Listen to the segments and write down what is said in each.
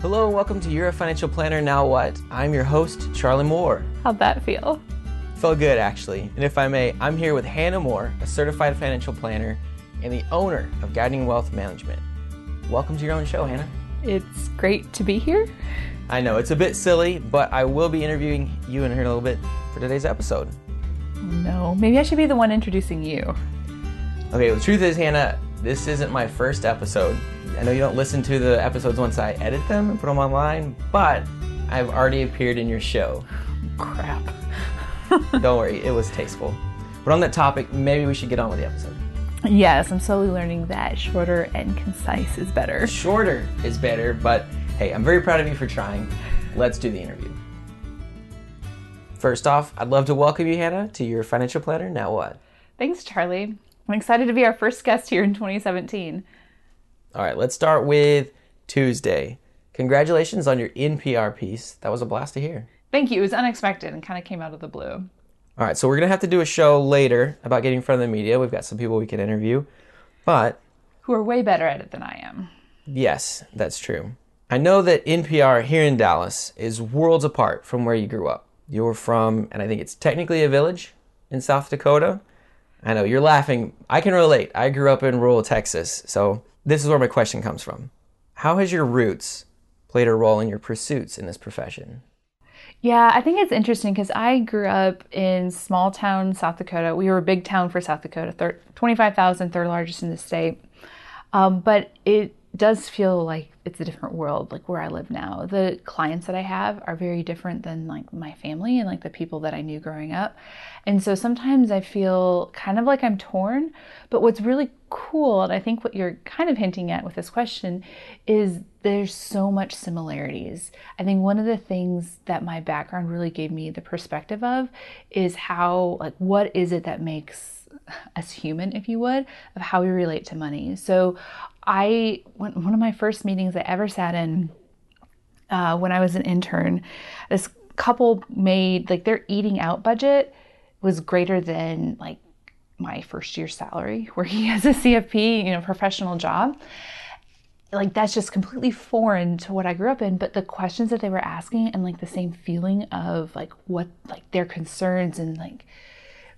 Hello and welcome to You're a Financial Planner Now What? I'm your host, Charlie Moore. How'd that feel? Felt good actually. And if I may, I'm here with Hannah Moore, a certified financial planner and the owner of Guiding Wealth Management. Welcome to your own show, Hannah. It's great to be here. I know it's a bit silly, but I will be interviewing you in here in a little bit for today's episode. No, maybe I should be the one introducing you. Okay, well, the truth is, Hannah, this isn't my first episode. I know you don't listen to the episodes once I edit them and put them online, but I've already appeared in your show. Crap. don't worry, it was tasteful. But on that topic, maybe we should get on with the episode. Yes, I'm slowly learning that shorter and concise is better. Shorter is better, but hey, I'm very proud of you for trying. Let's do the interview. First off, I'd love to welcome you, Hannah, to your financial planner. Now what? Thanks, Charlie. I'm excited to be our first guest here in 2017. All right, let's start with Tuesday. Congratulations on your NPR piece. That was a blast to hear. Thank you. It was unexpected and kind of came out of the blue. All right, so we're going to have to do a show later about getting in front of the media. We've got some people we can interview, but. Who are way better at it than I am. Yes, that's true. I know that NPR here in Dallas is worlds apart from where you grew up. You're from, and I think it's technically a village in South Dakota. I know you're laughing. I can relate. I grew up in rural Texas, so this is where my question comes from. How has your roots played a role in your pursuits in this profession? Yeah, I think it's interesting because I grew up in small town South Dakota. We were a big town for South Dakota, thir- 25,000, third largest in the state. Um, but it does feel like it's a different world, like where I live now. The clients that I have are very different than like my family and like the people that I knew growing up. And so sometimes I feel kind of like I'm torn. But what's really cool, and I think what you're kind of hinting at with this question, is there's so much similarities. I think one of the things that my background really gave me the perspective of is how, like, what is it that makes us human, if you would, of how we relate to money. So I, one of my first meetings I ever sat in uh, when I was an intern, this couple made like their eating out budget was greater than like my first year salary he has a CFP, you know, professional job. Like that's just completely foreign to what I grew up in, but the questions that they were asking and like the same feeling of like what like their concerns and like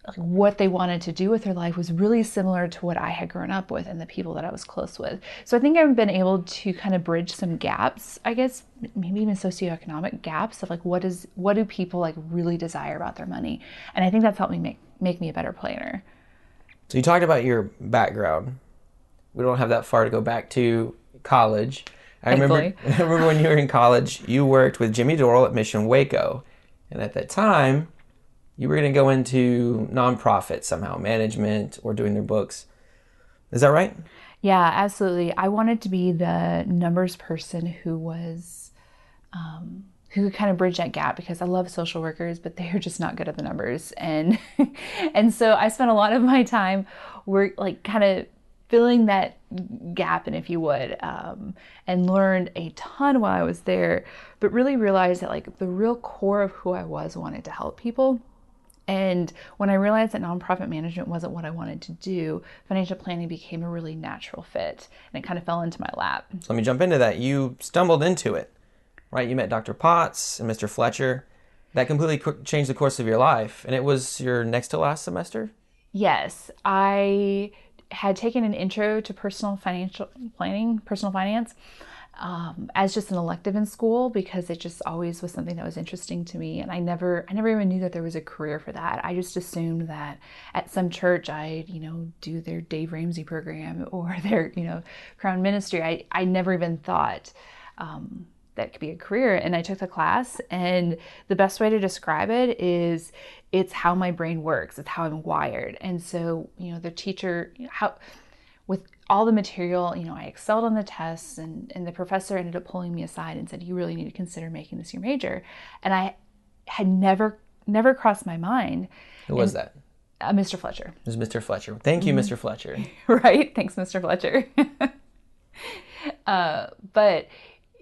like what they wanted to do with their life was really similar to what I had grown up with and the people that I was close with. So I think I've been able to kind of bridge some gaps, I guess maybe even socioeconomic gaps of like what is what do people like really desire about their money. And I think that's helped me make make me a better planner. So you talked about your background. We don't have that far to go back to college. I remember, I remember when you were in college, you worked with Jimmy Dorrell at Mission Waco. And at that time, you were going to go into nonprofit somehow, management or doing their books. Is that right? Yeah, absolutely. I wanted to be the numbers person who was, um, who could kind of bridge that gap because I love social workers, but they're just not good at the numbers. And, and so I spent a lot of my time work, like kind of filling that gap and if you would, um, and learned a ton while I was there, but really realized that like the real core of who I was wanted to help people and when I realized that nonprofit management wasn't what I wanted to do, financial planning became a really natural fit and it kind of fell into my lap. So let me jump into that. You stumbled into it, right? You met Dr. Potts and Mr. Fletcher. That completely changed the course of your life. And it was your next to last semester? Yes. I had taken an intro to personal financial planning, personal finance um, as just an elective in school because it just always was something that was interesting to me. And i never i never even knew that there was a career for that. I just assumed that at some church i'd you know do their dave ramsey program or their you know crown ministry. I, I never even thought um, that could be a career. And i took the class and the best way to describe it is it's how my brain works. It's how i'm wired. And so you know the teacher how with all the material, you know, I excelled on the tests and, and the professor ended up pulling me aside and said, you really need to consider making this your major. And I had never, never crossed my mind. Who was that? Uh, Mr. Fletcher. It was Mr. Fletcher. Thank you, mm-hmm. Mr. Fletcher. right. Thanks, Mr. Fletcher. uh, but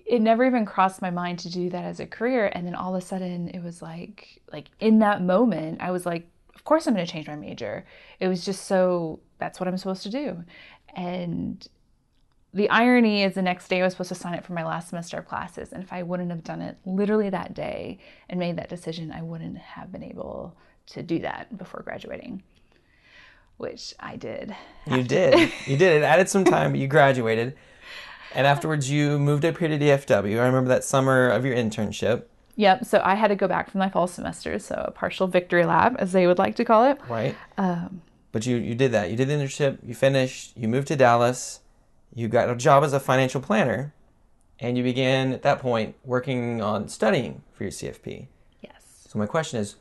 it never even crossed my mind to do that as a career. And then all of a sudden it was like, like in that moment, I was like, of course I'm going to change my major. It was just so, that's what I'm supposed to do. And the irony is the next day I was supposed to sign up for my last semester of classes. And if I wouldn't have done it literally that day and made that decision, I wouldn't have been able to do that before graduating, which I did. You did. you did. It added some time, but you graduated. And afterwards, you moved up here to DFW. I remember that summer of your internship. Yep. So I had to go back for my fall semester. So a partial victory lab, as they would like to call it. Right. Um, but you, you did that. You did the internship. You finished. You moved to Dallas. You got a job as a financial planner. And you began at that point working on studying for your CFP. Yes. So my question is,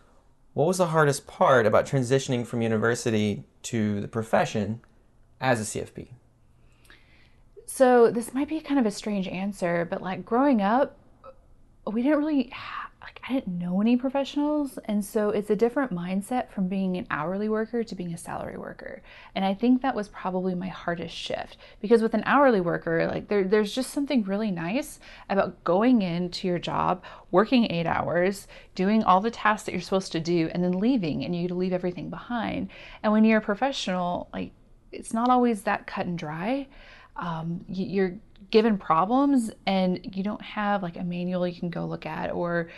what was the hardest part about transitioning from university to the profession as a CFP? So this might be kind of a strange answer, but like growing up, we didn't really ha- like I didn't know any professionals, and so it's a different mindset from being an hourly worker to being a salary worker. And I think that was probably my hardest shift because with an hourly worker, like there, there's just something really nice about going into your job, working eight hours, doing all the tasks that you're supposed to do, and then leaving, and you leave everything behind. And when you're a professional, like it's not always that cut and dry. Um, you're given problems and you don't have like a manual you can go look at or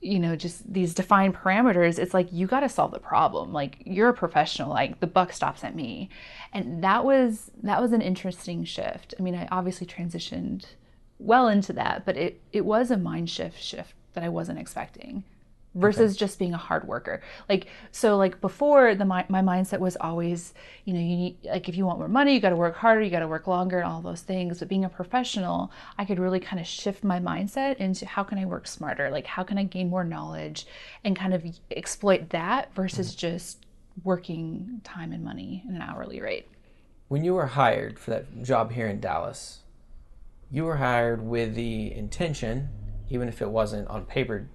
you know just these defined parameters it's like you got to solve the problem. Like you're a professional like the buck stops at me. And that was that was an interesting shift. I mean i obviously transitioned well into that but it it was a mind shift shift that i wasn't expecting versus okay. just being a hard worker. Like so like before the my, my mindset was always, you know, you need like if you want more money, you got to work harder, you got to work longer and all those things. But being a professional, I could really kind of shift my mindset into how can I work smarter? Like how can I gain more knowledge and kind of exploit that versus mm-hmm. just working time and money in an hourly rate. When you were hired for that job here in Dallas, you were hired with the intention, even if it wasn't on paper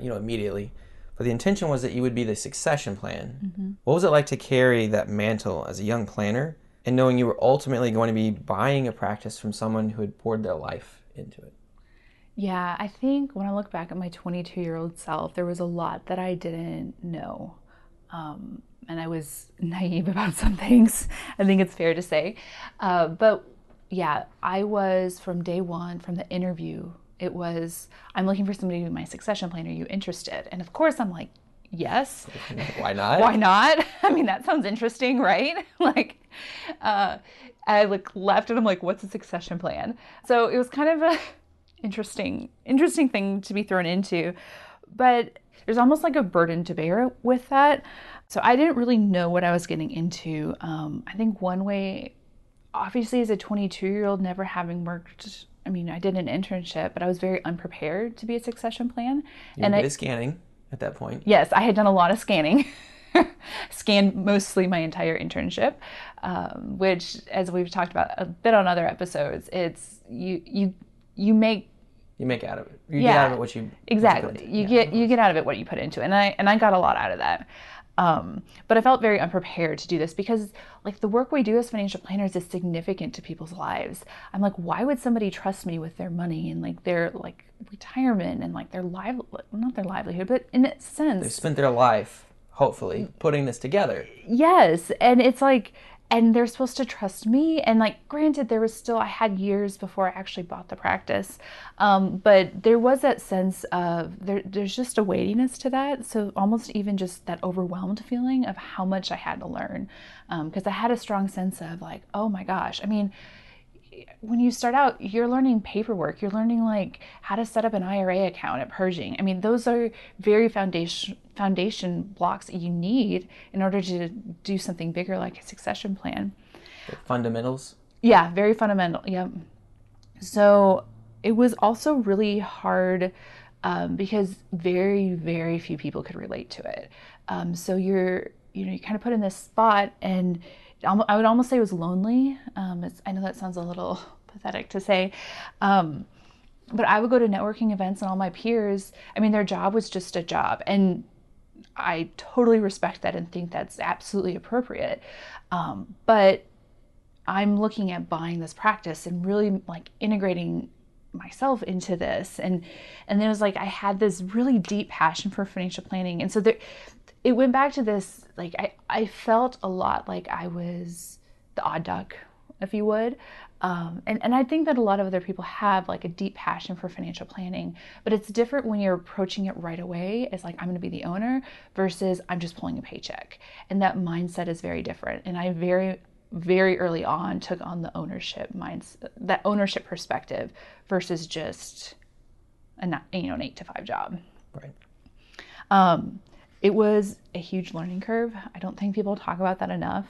you know, immediately. But the intention was that you would be the succession plan. Mm-hmm. What was it like to carry that mantle as a young planner and knowing you were ultimately going to be buying a practice from someone who had poured their life into it? Yeah, I think when I look back at my 22 year old self, there was a lot that I didn't know. Um, and I was naive about some things, I think it's fair to say. Uh, but yeah, I was from day one, from the interview, it was, I'm looking for somebody to be my succession plan. Are you interested? And of course, I'm like, yes. Why not? Why not? I mean, that sounds interesting, right? like, uh, I like left and I'm like, what's a succession plan? So it was kind of a interesting, interesting thing to be thrown into, but there's almost like a burden to bear with that. So I didn't really know what I was getting into. Um, I think one way, obviously, as a 22 year old, never having worked I mean, I did an internship, but I was very unprepared to be a succession plan. You and I scanning at that point. Yes, I had done a lot of scanning. Scanned mostly my entire internship, um, which, as we've talked about a bit on other episodes, it's you you you make you make out of it. You yeah, get out of it what you exactly. You, you yeah. get you get out of it what you put into it, and I and I got a lot out of that. Um, but I felt very unprepared to do this because, like, the work we do as financial planners is significant to people's lives. I'm like, why would somebody trust me with their money and like their like retirement and like their live not their livelihood, but in a sense, they've spent their life hopefully putting this together. Yes, and it's like and they're supposed to trust me. And like granted there was still i had years before i actually bought the practice. Um, but there was that sense of there, there's just a weightiness to that. So almost even just that overwhelmed feeling of how much i had to learn. Because um, i had a strong sense of like oh my gosh. I mean when you start out, you're learning paperwork. You're learning like how to set up an IRA account at Pershing. I mean, those are very foundation foundation blocks that you need in order to do something bigger like a succession plan. The fundamentals. Yeah, very fundamental. Yep. So it was also really hard um, because very, very few people could relate to it. Um, so you're, you know, you kind of put in this spot and I would almost say it was lonely. Um, I know that sounds a little pathetic to say. Um, but I would go to networking events and all my peers, I mean, their job was just a job. And I totally respect that and think that's absolutely appropriate. Um, but I'm looking at buying this practice and really like integrating myself into this and and then it was like I had this really deep passion for financial planning and so there it went back to this like I, I felt a lot like I was the odd duck, if you would. Um, and, and I think that a lot of other people have like a deep passion for financial planning, but it's different when you're approaching it right away as like, I'm going to be the owner versus I'm just pulling a paycheck. And that mindset is very different. And I very, very early on took on the ownership minds, that ownership perspective versus just a, you know, an eight to five job. Right. Um, it was a huge learning curve. I don't think people talk about that enough.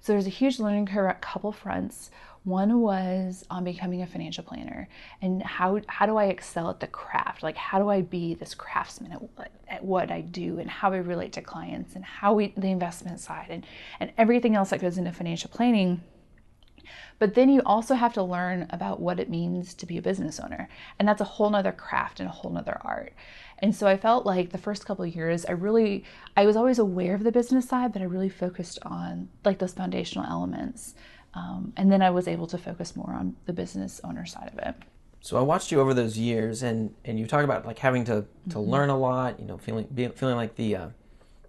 So there's a huge learning curve at a couple fronts. One was on becoming a financial planner and how how do I excel at the craft? Like how do I be this craftsman at, at what I do and how I relate to clients and how we the investment side and and everything else that goes into financial planning. But then you also have to learn about what it means to be a business owner. And that's a whole nother craft and a whole nother art. And so I felt like the first couple of years, I really, I was always aware of the business side, but I really focused on like those foundational elements. Um, and then I was able to focus more on the business owner side of it. So I watched you over those years, and and you talk about like having to to mm-hmm. learn a lot. You know, feeling being, feeling like the uh,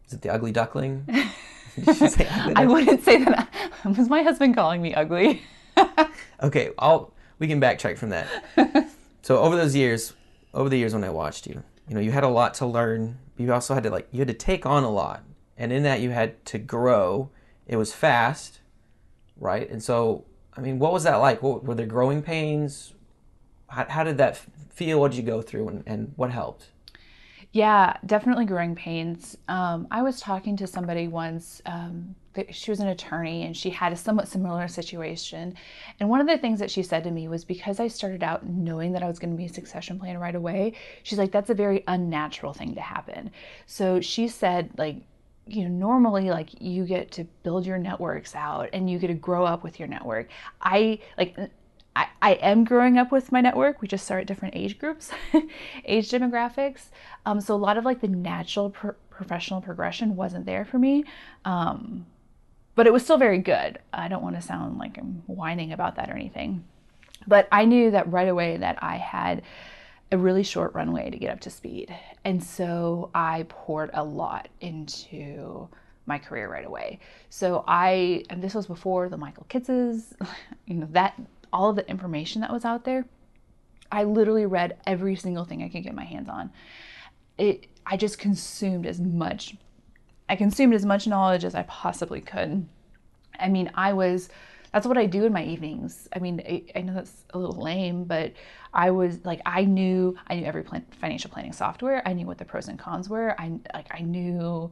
is it the ugly duckling? I wouldn't say that. Was my husband calling me ugly? okay, I'll we can backtrack from that. so over those years, over the years when I watched you, you know, you had a lot to learn. You also had to like you had to take on a lot, and in that you had to grow. It was fast, right? And so, I mean, what was that like? What, were there growing pains? How, how did that feel? What did you go through, and, and what helped? Yeah, definitely growing pains. Um, I was talking to somebody once. Um, she was an attorney and she had a somewhat similar situation. And one of the things that she said to me was because I started out knowing that I was going to be a succession plan right away, she's like, that's a very unnatural thing to happen. So she said, like, you know normally like you get to build your networks out and you get to grow up with your network i like I, I am growing up with my network. We just start at different age groups, age demographics. Um, so a lot of like the natural pro- professional progression wasn't there for me. Um, but it was still very good. I don't want to sound like I'm whining about that or anything. But I knew that right away that I had a really short runway to get up to speed. And so I poured a lot into my career right away. So I, and this was before the Michael Kitces, you know, that, all of the information that was out there. I literally read every single thing I could get my hands on. It, I just consumed as much, I consumed as much knowledge as I possibly could. I mean, I was, that's what I do in my evenings. I mean, I, I know that's a little lame, but I was like, I knew, I knew every plan, financial planning software. I knew what the pros and cons were. I like, I knew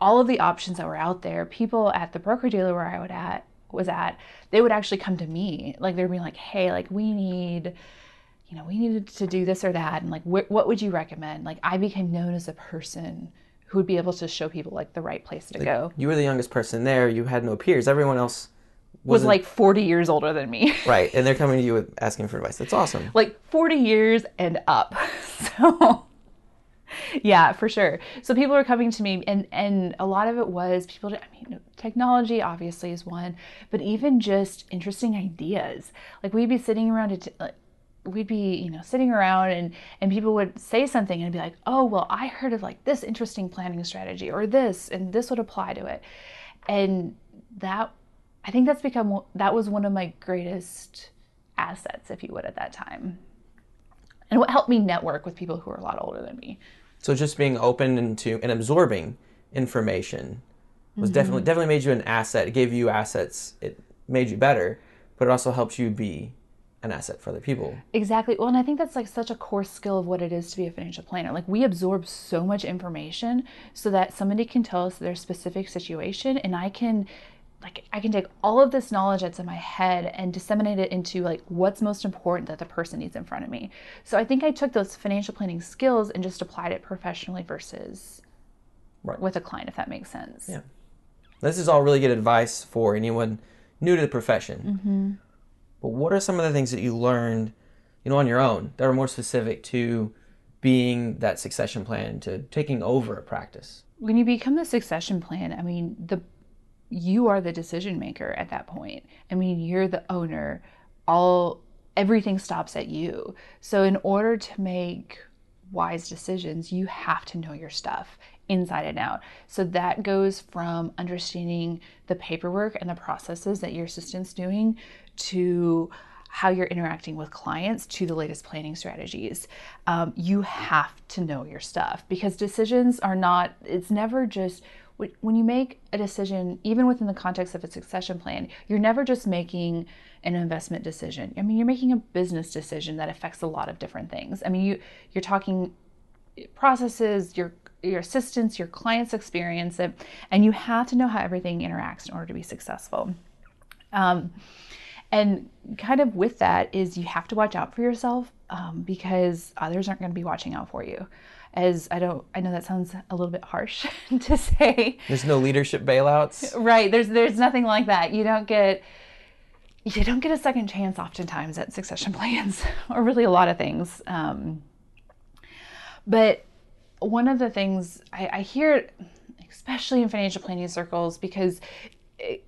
all of the options that were out there. People at the broker dealer where I would at was at, they would actually come to me. Like they'd be like, hey, like we need, you know, we needed to do this or that, and like, wh- what would you recommend? Like I became known as a person who would be able to show people like the right place to like, go. You were the youngest person there. You had no peers. Everyone else was like 40 years older than me. right. And they're coming to you with asking for advice. That's awesome. Like 40 years and up. So yeah, for sure. So people were coming to me and and a lot of it was people I mean technology obviously is one, but even just interesting ideas. Like we'd be sitting around a t- we'd be you know sitting around and and people would say something and be like oh well i heard of like this interesting planning strategy or this and this would apply to it and that I think that's become that was one of my greatest assets, if you would, at that time, and what helped me network with people who are a lot older than me. So just being open into and absorbing information was mm-hmm. definitely definitely made you an asset. It gave you assets. It made you better, but it also helps you be an asset for other people. Exactly. Well, and I think that's like such a core skill of what it is to be a financial planner. Like we absorb so much information so that somebody can tell us their specific situation and I can like I can take all of this knowledge that's in my head and disseminate it into like what's most important that the person needs in front of me. So I think I took those financial planning skills and just applied it professionally versus right. with a client, if that makes sense. Yeah. This is all really good advice for anyone new to the profession. Mm-hmm. But what are some of the things that you learned, you know, on your own that are more specific to being that succession plan, to taking over a practice? When you become the succession plan, I mean, the you are the decision maker at that point. I mean, you're the owner. All everything stops at you. So in order to make wise decisions, you have to know your stuff inside and out. So that goes from understanding the paperwork and the processes that your assistant's doing to how you're interacting with clients to the latest planning strategies. Um, you have to know your stuff because decisions are not, it's never just, when you make a decision, even within the context of a succession plan, you're never just making an investment decision. I mean, you're making a business decision that affects a lot of different things. I mean, you you're talking processes, your your assistants, your clients' experience, it, and you have to know how everything interacts in order to be successful. Um, and kind of with that is you have to watch out for yourself um, because others aren't going to be watching out for you. As I don't, I know that sounds a little bit harsh to say. There's no leadership bailouts, right? There's there's nothing like that. You don't get you don't get a second chance oftentimes at succession plans, or really a lot of things. Um, but one of the things I, I hear, especially in financial planning circles, because it,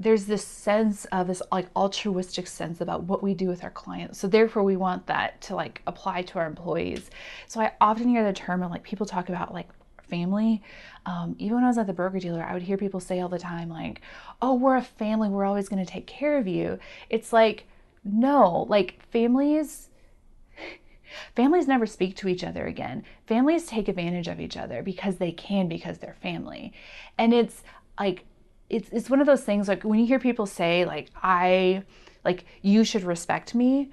there's this sense of this like altruistic sense about what we do with our clients. So therefore we want that to like apply to our employees. So I often hear the term of like people talk about like family. Um, even when I was at the broker dealer, I would hear people say all the time, like, oh, we're a family, we're always going to take care of you. It's like, no, like families. Families never speak to each other again. Families take advantage of each other because they can, because they're family. And it's like, it's, it's one of those things like when you hear people say, like, I, like, you should respect me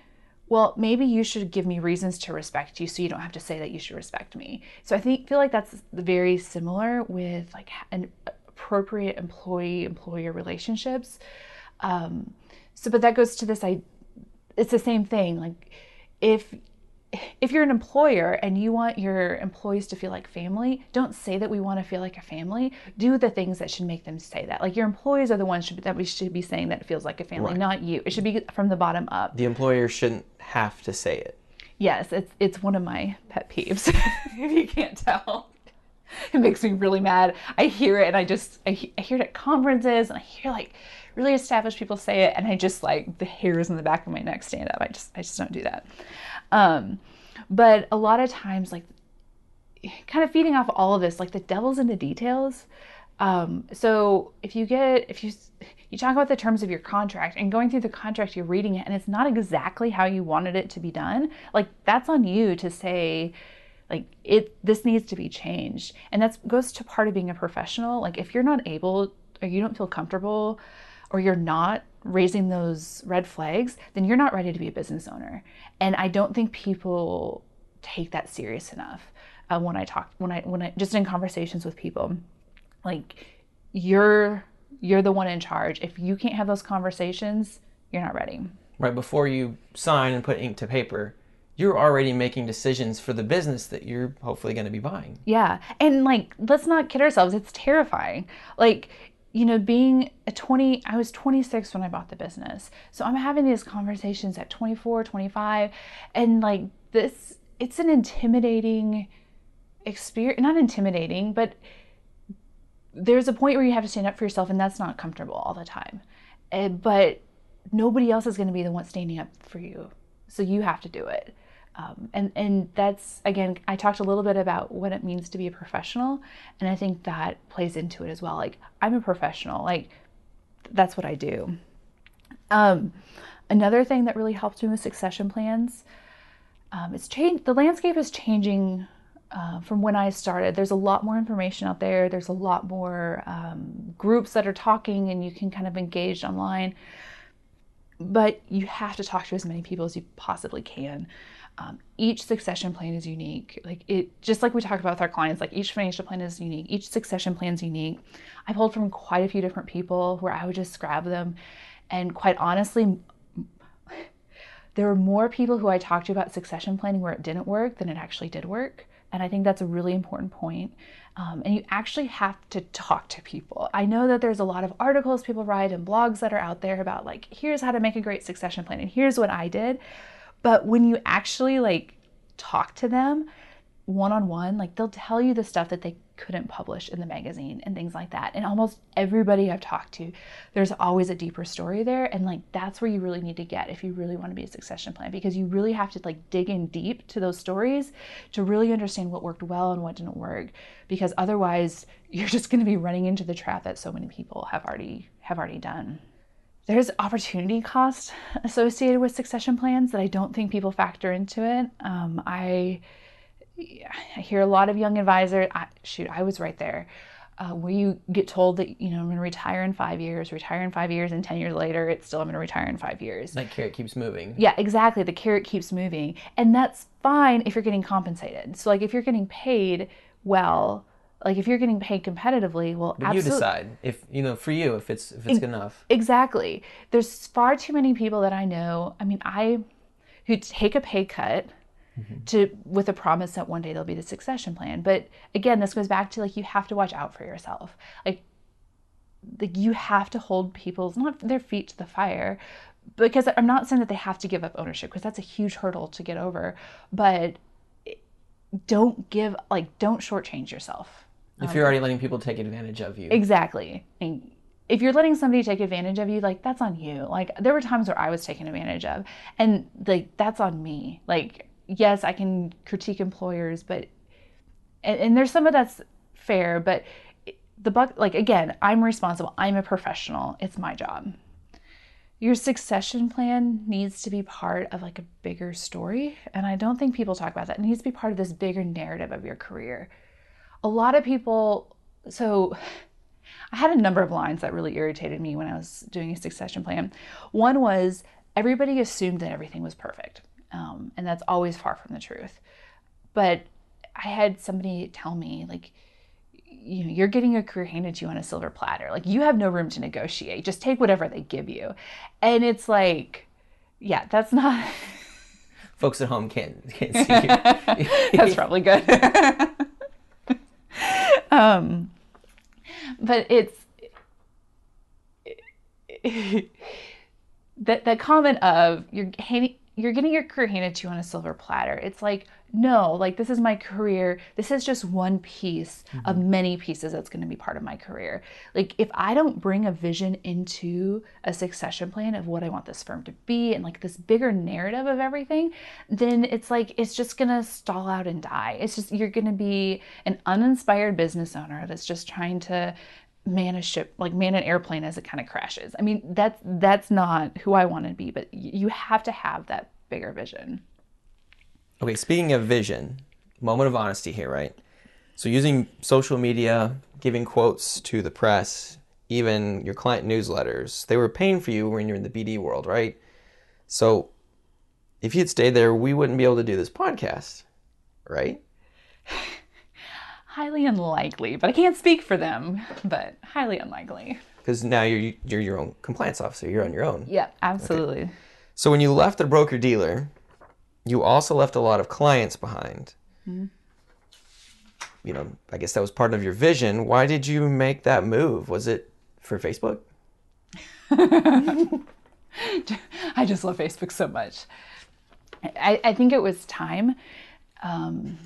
well, maybe you should give me reasons to respect you so you don't have to say that you should respect me. So I think feel like that's very similar with like an appropriate employee employer relationships. Um, so, but that goes to this I it's the same thing. Like if if you're an employer and you want your employees to feel like family, don't say that we want to feel like a family. Do the things that should make them say that. Like your employees are the ones should, that we should be saying that it feels like a family, right. not you. It should be from the bottom up. The employer shouldn't have to say it. Yes, it's it's one of my pet peeves. if you can't tell, it makes me really mad. I hear it and I just I, I hear it at conferences and I hear like really established people say it and I just like the hairs in the back of my neck stand up. I just I just don't do that. Um, but a lot of times, like, kind of feeding off all of this, like the devil's in the details. Um, so if you get, if you, you talk about the terms of your contract and going through the contract, you're reading it and it's not exactly how you wanted it to be done, like that's on you to say, like it, this needs to be changed. And that goes to part of being a professional. Like if you're not able or you don't feel comfortable or you're not raising those red flags, then you're not ready to be a business owner. And I don't think people take that serious enough uh, when I talk, when I, when I, just in conversations with people, like you're, you're the one in charge. If you can't have those conversations, you're not ready. Right before you sign and put ink to paper, you're already making decisions for the business that you're hopefully going to be buying. Yeah. And like, let's not kid ourselves. It's terrifying. Like, you know, being a 20, I was 26 when I bought the business. So I'm having these conversations at 24, 25, and like this, it's an intimidating experience, not intimidating, but there's a point where you have to stand up for yourself, and that's not comfortable all the time. Uh, but nobody else is going to be the one standing up for you. So you have to do it. Um, and and that's again i talked a little bit about what it means to be a professional and i think that plays into it as well. Like i'm a professional. Like that's what i do. Um, another thing that really helped me with succession plans um, it's changed the landscape is changing uh, from when i started. There's a lot more information out there. There's a lot more um, groups that are talking and you can kind of engage online. But you have to talk to as many people as you possibly can um, each succession plan is unique. Like it, just like we talk about with our clients, like each financial plan is unique. Each succession plan is unique. I pulled from quite a few different people where I would just grab them, and quite honestly, there were more people who I talked to about succession planning where it didn't work than it actually did work. And I think that's a really important point. Um, and you actually have to talk to people. I know that there's a lot of articles people write and blogs that are out there about like, here's how to make a great succession plan, and here's what I did. But when you actually like talk to them one on one, like they'll tell you the stuff that they couldn't publish in the magazine and things like that. And almost everybody I've talked to, there's always a deeper story there. And like that's where you really need to get if you really want to be a succession plan because you really have to like dig in deep to those stories to really understand what worked well and what didn't work. Because otherwise you're just going to be running into the trap that so many people have already have already done. There's opportunity cost associated with succession plans that I don't think people factor into it. Um, I, I hear a lot of young advisors. I, shoot, I was right there. Uh, where you get told that you know I'm going to retire in five years, retire in five years, and ten years later, it's still I'm going to retire in five years. That carrot keeps moving. Yeah, exactly. The carrot keeps moving, and that's fine if you're getting compensated. So like if you're getting paid well, like if you're getting paid competitively, well, But you decide if you know for you if it's if it's good enough. Exactly. There's far too many people that I know. I mean, I who take a pay cut mm-hmm. to with a promise that one day there'll be the succession plan. But again, this goes back to like you have to watch out for yourself. Like like you have to hold people's not their feet to the fire because I'm not saying that they have to give up ownership because that's a huge hurdle to get over, but eh, don't give like don't shortchange yourself. If you're already letting people take advantage of you. Exactly. And if you're letting somebody take advantage of you, like that's on you. Like there were times where I was taken advantage of, and like that's on me. Like yes, I can critique employers, but and, and there's some of that's fair, but the buck like again, I'm responsible. I'm a professional. It's my job. Your succession plan needs to be part of like a bigger story, and I don't think people talk about that. It needs to be part of this bigger narrative of your career. A lot of people so I had a number of lines that really irritated me when I was doing a succession plan. One was everybody assumed that everything was perfect, um, and that's always far from the truth. But I had somebody tell me, like, you know, you're getting your career handed to you on a silver platter. Like, you have no room to negotiate. Just take whatever they give you. And it's like, yeah, that's not. Folks at home can't can't see you. that's probably good. um, but it's that that comment of you're handing, you're getting your career handed to you on a silver platter. It's like no, like this is my career. This is just one piece of mm-hmm. many pieces that's going to be part of my career. Like if I don't bring a vision into a succession plan of what I want this firm to be and like this bigger narrative of everything, then it's like it's just going to stall out and die. It's just you're going to be an uninspired business owner that's just trying to man a ship like man an airplane as it kind of crashes i mean that's that's not who i want to be but you have to have that bigger vision Okay, speaking of vision, moment of honesty here, right? So using social media, giving quotes to the press, even your client newsletters, they were paying for you when you're in the BD world, right? So if you'd stayed there, we wouldn't be able to do this podcast, right? highly unlikely but i can't speak for them but highly unlikely Because now you're you're your own compliance officer. You're on your own. yeah absolutely So when you left the broker dealer, you also left a lot of clients behind. You know, I guess that was part of your vision. Why did you make that move? Was it for Facebook? I just love Facebook so much. I, I think it was time. Um,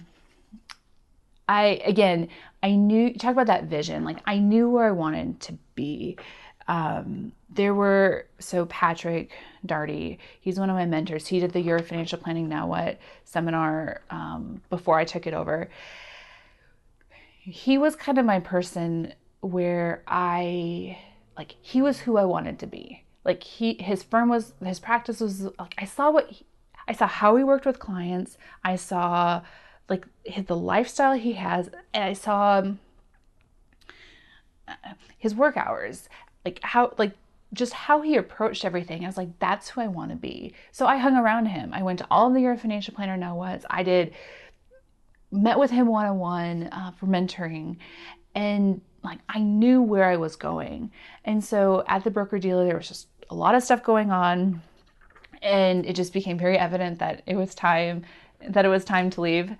I again, I knew talk about that vision. Like I knew where I wanted to be. Um, there were so Patrick Darty. He's one of my mentors. He did the Your Financial Planning Now What seminar um, before I took it over. He was kind of my person where I like he was who I wanted to be. Like he his firm was his practice was like I saw what he, I saw how he worked with clients. I saw like the lifestyle he has. And I saw um, his work hours, like how like just how he approached everything. I was like, that's who I want to be. So I hung around him. I went to all of the Your Financial Planner Now What's. I did met with him one on one for mentoring, and like I knew where I was going. And so at the broker dealer, there was just a lot of stuff going on, and it just became very evident that it was time that it was time to leave.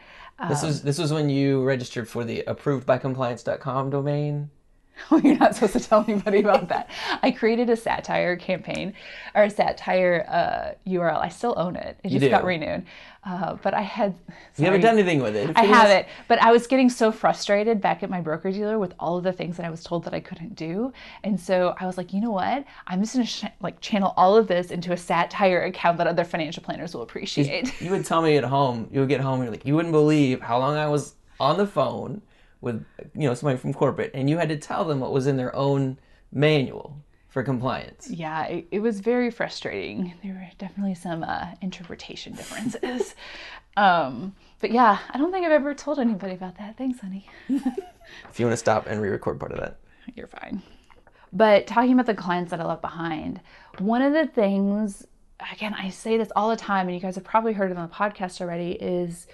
This was um, this was when you registered for the approvedbycompliance.com domain. Oh, you're not supposed to tell anybody about that. I created a satire campaign or a satire uh, URL. I still own it. It just do? got renewed. Uh, but I had. You haven't done anything with it. I have it, but I was getting so frustrated back at my broker dealer with all of the things that I was told that I couldn't do, and so I was like, you know what? I'm just gonna sh- like channel all of this into a satire account that other financial planners will appreciate. You would tell me at home. You would get home and you're like, you wouldn't believe how long I was on the phone with you know somebody from corporate, and you had to tell them what was in their own manual for compliance. Yeah, it, it was very frustrating. There were definitely some uh, interpretation differences. um, but yeah, I don't think I've ever told anybody about that. Thanks, honey. If you want to stop and re-record part of that. You're fine. But talking about the clients that I left behind, one of the things, again, I say this all the time, and you guys have probably heard it on the podcast already, is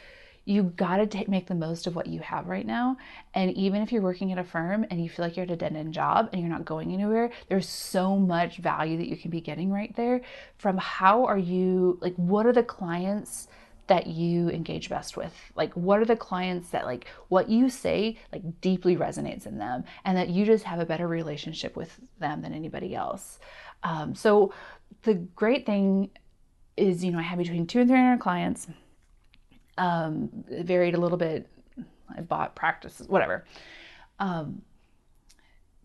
you got to make the most of what you have right now. And even if you're working at a firm and you feel like you're at a dead end job and you're not going anywhere, there's so much value that you can be getting right there. From how are you, like, what are the clients that you engage best with? Like what are the clients that like what you say like deeply resonates in them and that you just have a better relationship with them than anybody else? Um, so the great thing is you know i have between two and 300 clients um, it varied a little bit i bought practices whatever um,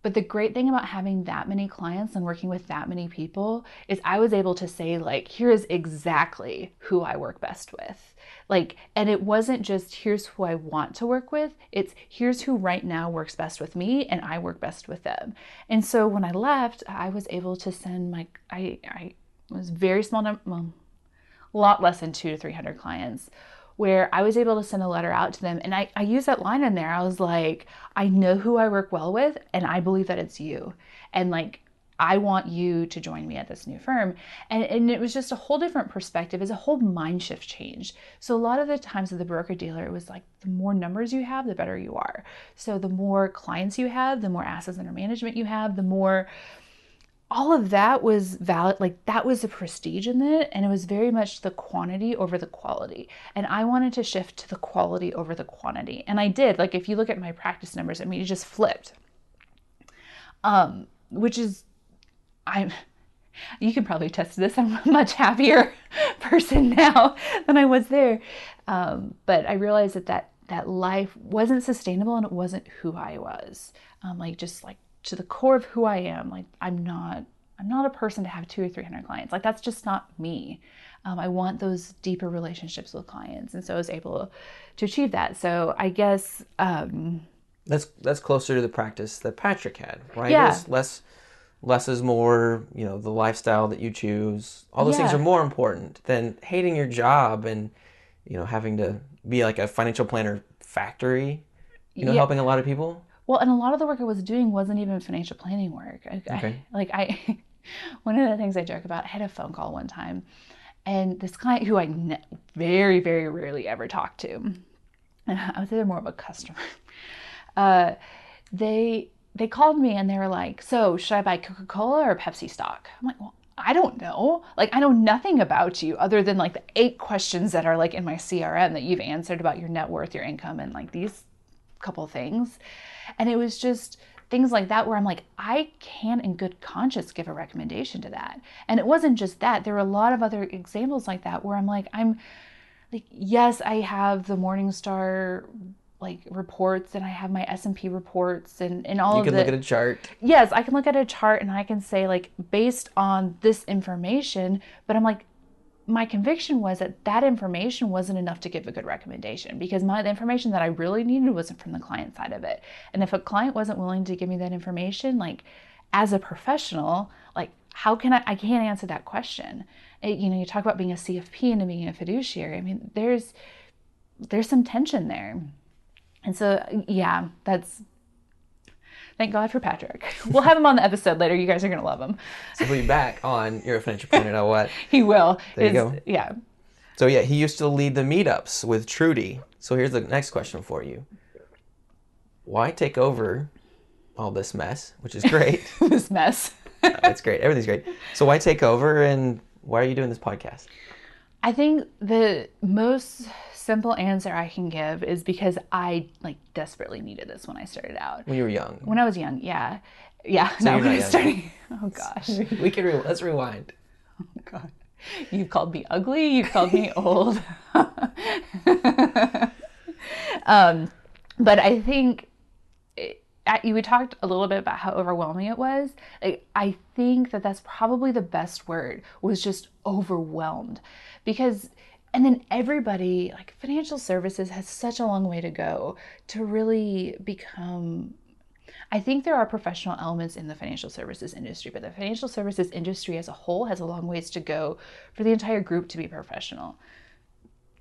but the great thing about having that many clients and working with that many people is I was able to say, like, here's exactly who I work best with. Like, and it wasn't just here's who I want to work with, it's here's who right now works best with me and I work best with them. And so when I left, I was able to send my, I, I was very small number, well, a lot less than two to 300 clients where I was able to send a letter out to them. And I, I used that line in there. I was like, I know who I work well with, and I believe that it's you. And like, I want you to join me at this new firm. And, and it was just a whole different perspective. It's a whole mind shift change. So a lot of the times with the broker dealer, it was like the more numbers you have, the better you are. So the more clients you have, the more assets under management you have, the more all of that was valid like that was the prestige in it and it was very much the quantity over the quality. And i wanted to shift to the quality over the quantity. And i did. Like if you look at my practice numbers i mean it just flipped. Um which is i'm you can probably test this. I'm a much happier person now than i was there. Um, but i realized that that that life wasn't sustainable and it wasn't who i was. Um, like just like to the core of who I am. Like I'm not I'm not a person to have two or three hundred clients. Like that's just not me. Um, I want those deeper relationships with clients, and so I was able to achieve that. So I guess um, that's that's closer to the practice that Patrick had, right? Yeah. less less is more. You know, the lifestyle that you choose. All those yeah. things are more important than hating your job and you know having to be like a financial planner factory. You know, yeah. helping a lot of people. Well, and a lot of the work I was doing wasn't even financial planning work. I, okay. I, like I, one of the things I joke about, I had a phone call one time, and this client who I ne- very, very rarely ever talk to, and I would say they're more of a customer. Uh, they they called me and they were like, "So should I buy Coca Cola or Pepsi stock?" I'm like, "Well, I don't know. Like, I know nothing about you other than like the eight questions that are like in my CRM that you've answered about your net worth, your income, and like these couple things." And it was just things like that where I'm like, I can't in good conscience give a recommendation to that. And it wasn't just that. There were a lot of other examples like that where I'm like, I'm like, yes, I have the Morningstar like reports and I have my S&P reports and, and all you of You can the, look at a chart. Yes, I can look at a chart and I can say like based on this information, but I'm like my conviction was that that information wasn't enough to give a good recommendation because my the information that I really needed wasn't from the client side of it. And if a client wasn't willing to give me that information, like as a professional, like how can I I can't answer that question. It, you know, you talk about being a CFP and being a fiduciary. I mean, there's there's some tension there. And so yeah, that's Thank God for Patrick. We'll have him on the episode later. You guys are going to love him. So we'll be back on You're a Financial Planner Now What? he will. There you go. Yeah. So yeah, he used to lead the meetups with Trudy. So here's the next question for you. Why take over all this mess, which is great. this mess. Uh, That's great. Everything's great. So why take over and why are you doing this podcast? I think the most simple answer I can give is because I like desperately needed this when I started out. When you were young. When I was young, yeah, yeah. So no, when I started. Oh gosh. we can re- let's rewind. Oh god. You've called me ugly. You've called me old. um, but I think it, we talked a little bit about how overwhelming it was. Like, I think that that's probably the best word was just overwhelmed because and then everybody like financial services has such a long way to go to really become I think there are professional elements in the financial services industry, but the financial services industry as a whole has a long ways to go for the entire group to be professional.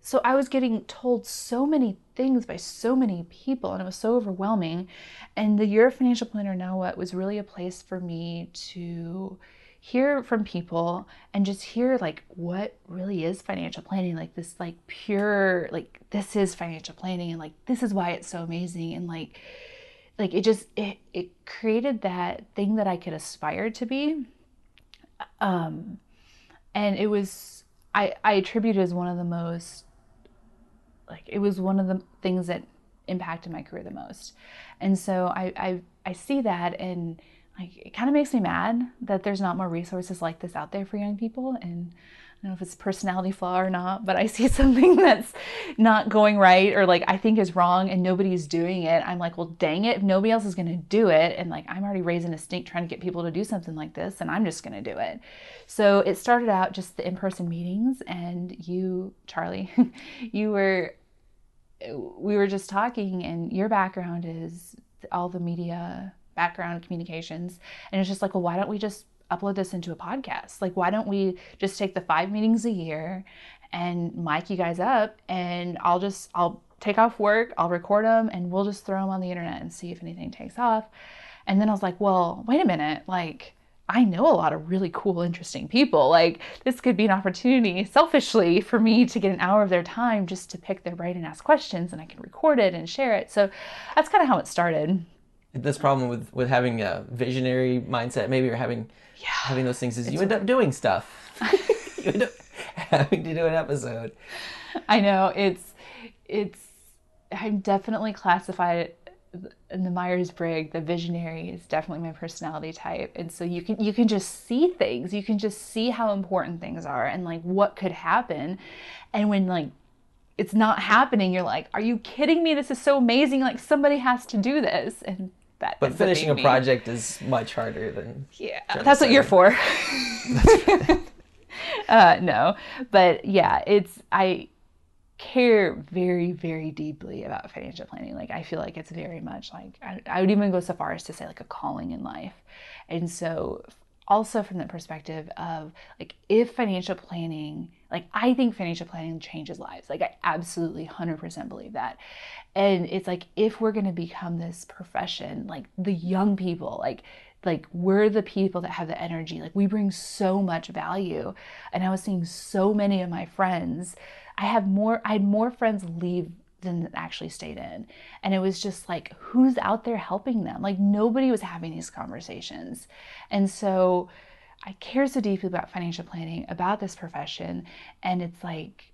So I was getting told so many things by so many people, and it was so overwhelming. And the year of financial planner now what was really a place for me to hear from people and just hear like what really is financial planning like this like pure like this is financial planning and like this is why it's so amazing and like like it just it, it created that thing that i could aspire to be. Um and it was i i attribute it as one of the most like it was one of the things that impacted my career the most. And so i i, I see that and like it kind of makes me mad that there's not more resources like this out there for young people and I don't know if it's personality flaw or not, but I see something that's not going right or like I think is wrong and nobody's doing it. I'm like, well, dang it, if nobody else is going to do it, and like I'm already raising a stink trying to get people to do something like this, and I'm just going to do it. So it started out just the in person meetings, and you, Charlie, you were, we were just talking, and your background is all the media background communications. And it's just like, well, why don't we just upload this into a podcast? Like, why don't we just take the five meetings a year and mic you guys up and I'll just, I'll take off work, I'll record them and we'll just throw them on the internet and see if anything takes off. And then I was like, well, wait a minute. Like, I know a lot of really cool, interesting people. Like, this could be an opportunity, selfishly, for me to get an hour of their time just to pick their brain and ask questions, and I can record it and share it. So that's kind of how it started this problem with with having a visionary mindset maybe or having yeah. having those things is you end up doing stuff. You end up having to do an episode. I know. It's it's i'm definitely classified in the myers-briggs the visionary is definitely my personality type. And so you can you can just see things. You can just see how important things are and like what could happen. And when like it's not happening you're like are you kidding me? This is so amazing. Like somebody has to do this. And that. But finishing a project is much harder than. Yeah, that's what you're for. uh, no, but yeah, it's I care very very deeply about financial planning like i feel like it's very much like I, I, would even go so far as to say like a calling in life and so also from the perspective of like if financial planning like i think financial planning changes lives like i absolutely 100% believe that and it's like if we're going to become this profession like the young people like like we're the people that have the energy like we bring so much value and i was seeing so many of my friends i have more i had more friends leave than actually stayed in. And it was just like, who's out there helping them? Like, nobody was having these conversations. And so I care so deeply about financial planning, about this profession. And it's like,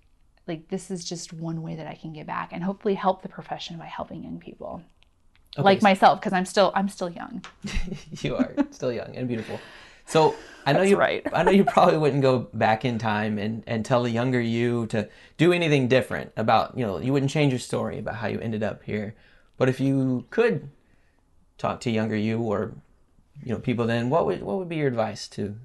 like this is just one way that I can give back and hopefully help the profession by helping young people. Okay, like so myself, because I'm still I'm still young. you are still young and beautiful. So I know That's you right. I know you probably wouldn't go back in time and, and tell the younger you to do anything different about, you know, you wouldn't change your story about how you ended up here. But if you could talk to younger you or you know, people then, what would what would be your advice to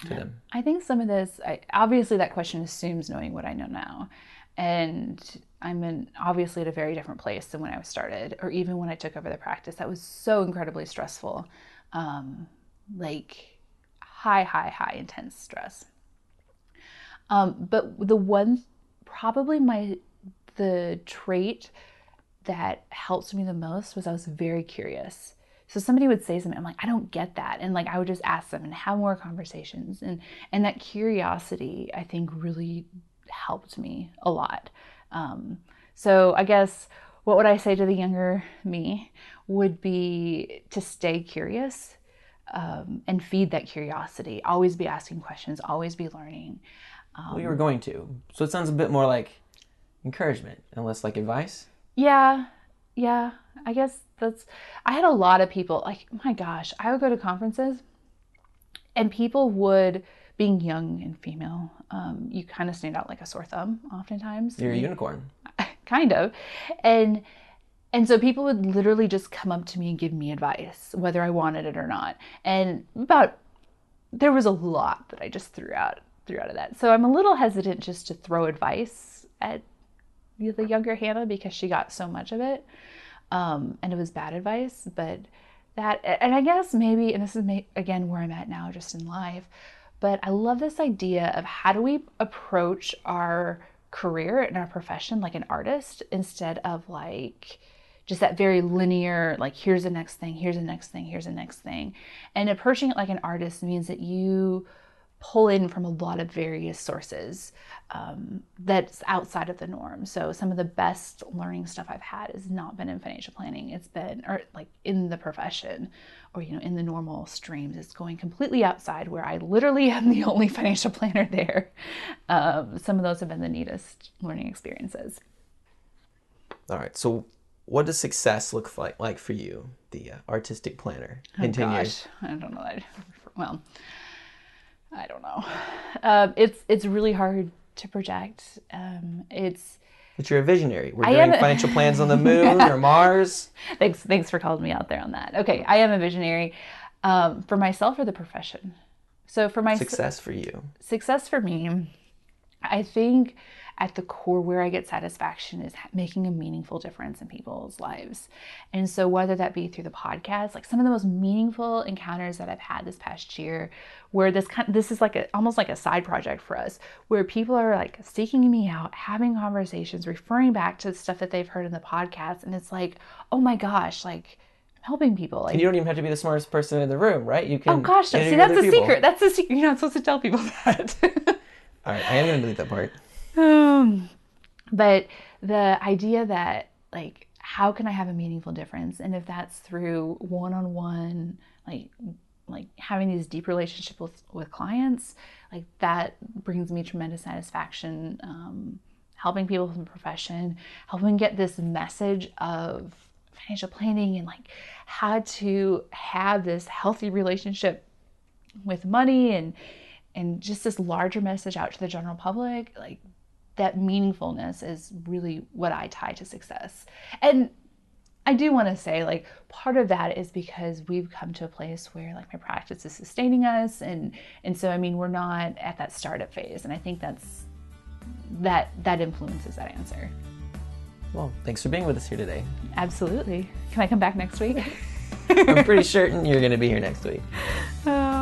to them? I think some of this I, obviously that question assumes knowing what I know now. And I'm in obviously at a very different place than when I was started, or even when I took over the practice. That was so incredibly stressful um, like high, high, high intense stress. Um, but the one, probably my, the trait that helped me the most was I was very curious. So somebody would say something, I'm like, I don't get that. And like I would just ask them and have more conversations. And and that curiosity, I think, really helped me a lot. Um, so I guess what would I say to the younger me would be to stay curious um, and feed that curiosity. Always be asking questions, always be learning. Um, well, you were going to. So it sounds a bit more like encouragement and less like advice. Yeah, yeah. I guess that's. I had a lot of people, like, my gosh, I would go to conferences and people would, being young and female, um, you kind of stand out like a sore thumb oftentimes. You're a unicorn. kind of. And and so people would literally just come up to me and give me advice, whether I wanted it or not. And about there was a lot that I just threw out threw out of that. So I'm a little hesitant just to throw advice at the younger Hannah because she got so much of it. Um, and it was bad advice. But that, and I guess maybe, and this is may, again where I'm at now, just in life. But I love this idea of how do we approach our career and our profession like an artist instead of like just that very linear, like here's the next thing, here's the next thing, here's the next thing. And approaching it like an artist means that you pull in from a lot of various sources um, that's outside of the norm. So some of the best learning stuff I've had has not been in financial planning. It's been or like in the profession or you know in the normal streams. It's going completely outside where I literally am the only financial planner there. Um, some of those have been the neatest learning experiences. All right. So what does success look like like for you, the uh, artistic planner? Oh, gosh, I don't know. Well, I don't know. Uh, it's it's really hard to project. Um, it's but you're a visionary. We're doing financial plans on the moon or Mars. Thanks, thanks for calling me out there on that. Okay, I am a visionary um, for myself or the profession. So for my success for you, success for me, I think at the core where I get satisfaction is making a meaningful difference in people's lives. And so whether that be through the podcast, like some of the most meaningful encounters that I've had this past year, where this kind this is like a, almost like a side project for us, where people are like seeking me out, having conversations, referring back to the stuff that they've heard in the podcast, and it's like, oh my gosh, like helping people. Like, and you don't even have to be the smartest person in the room, right? You oh can. Oh gosh, no. see that's the secret. That's a secret. You're not supposed to tell people that. All right, I am gonna delete that part. Um, but the idea that like how can I have a meaningful difference? And if that's through one-on-one, like like having these deep relationships with, with clients, like that brings me tremendous satisfaction. Um, helping people from the profession, helping get this message of financial planning and like how to have this healthy relationship with money and and just this larger message out to the general public like that meaningfulness is really what I tie to success. And I do want to say, like, part of that is because we've come to a place where, like, my practice is sustaining us, and and so I mean, we're not at that startup phase, and I think that's that that influences that answer. Well, thanks for being with us here today. Absolutely. Can I come back next week? I'm pretty certain you're going to be here next week. Oh.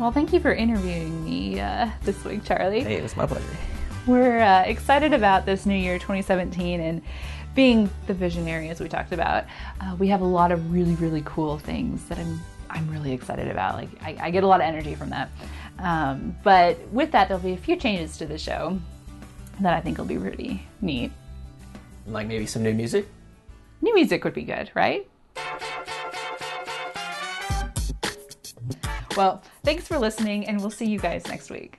Well, thank you for interviewing me uh, this week, Charlie. Hey, it was my pleasure. We're uh, excited about this new year, 2017, and being the visionary as we talked about. Uh, we have a lot of really, really cool things that I'm I'm really excited about. Like I, I get a lot of energy from that. Um, but with that, there'll be a few changes to the show that I think will be really neat. Like maybe some new music. New music would be good, right? Well, Thanks for listening, and we'll see you guys next week.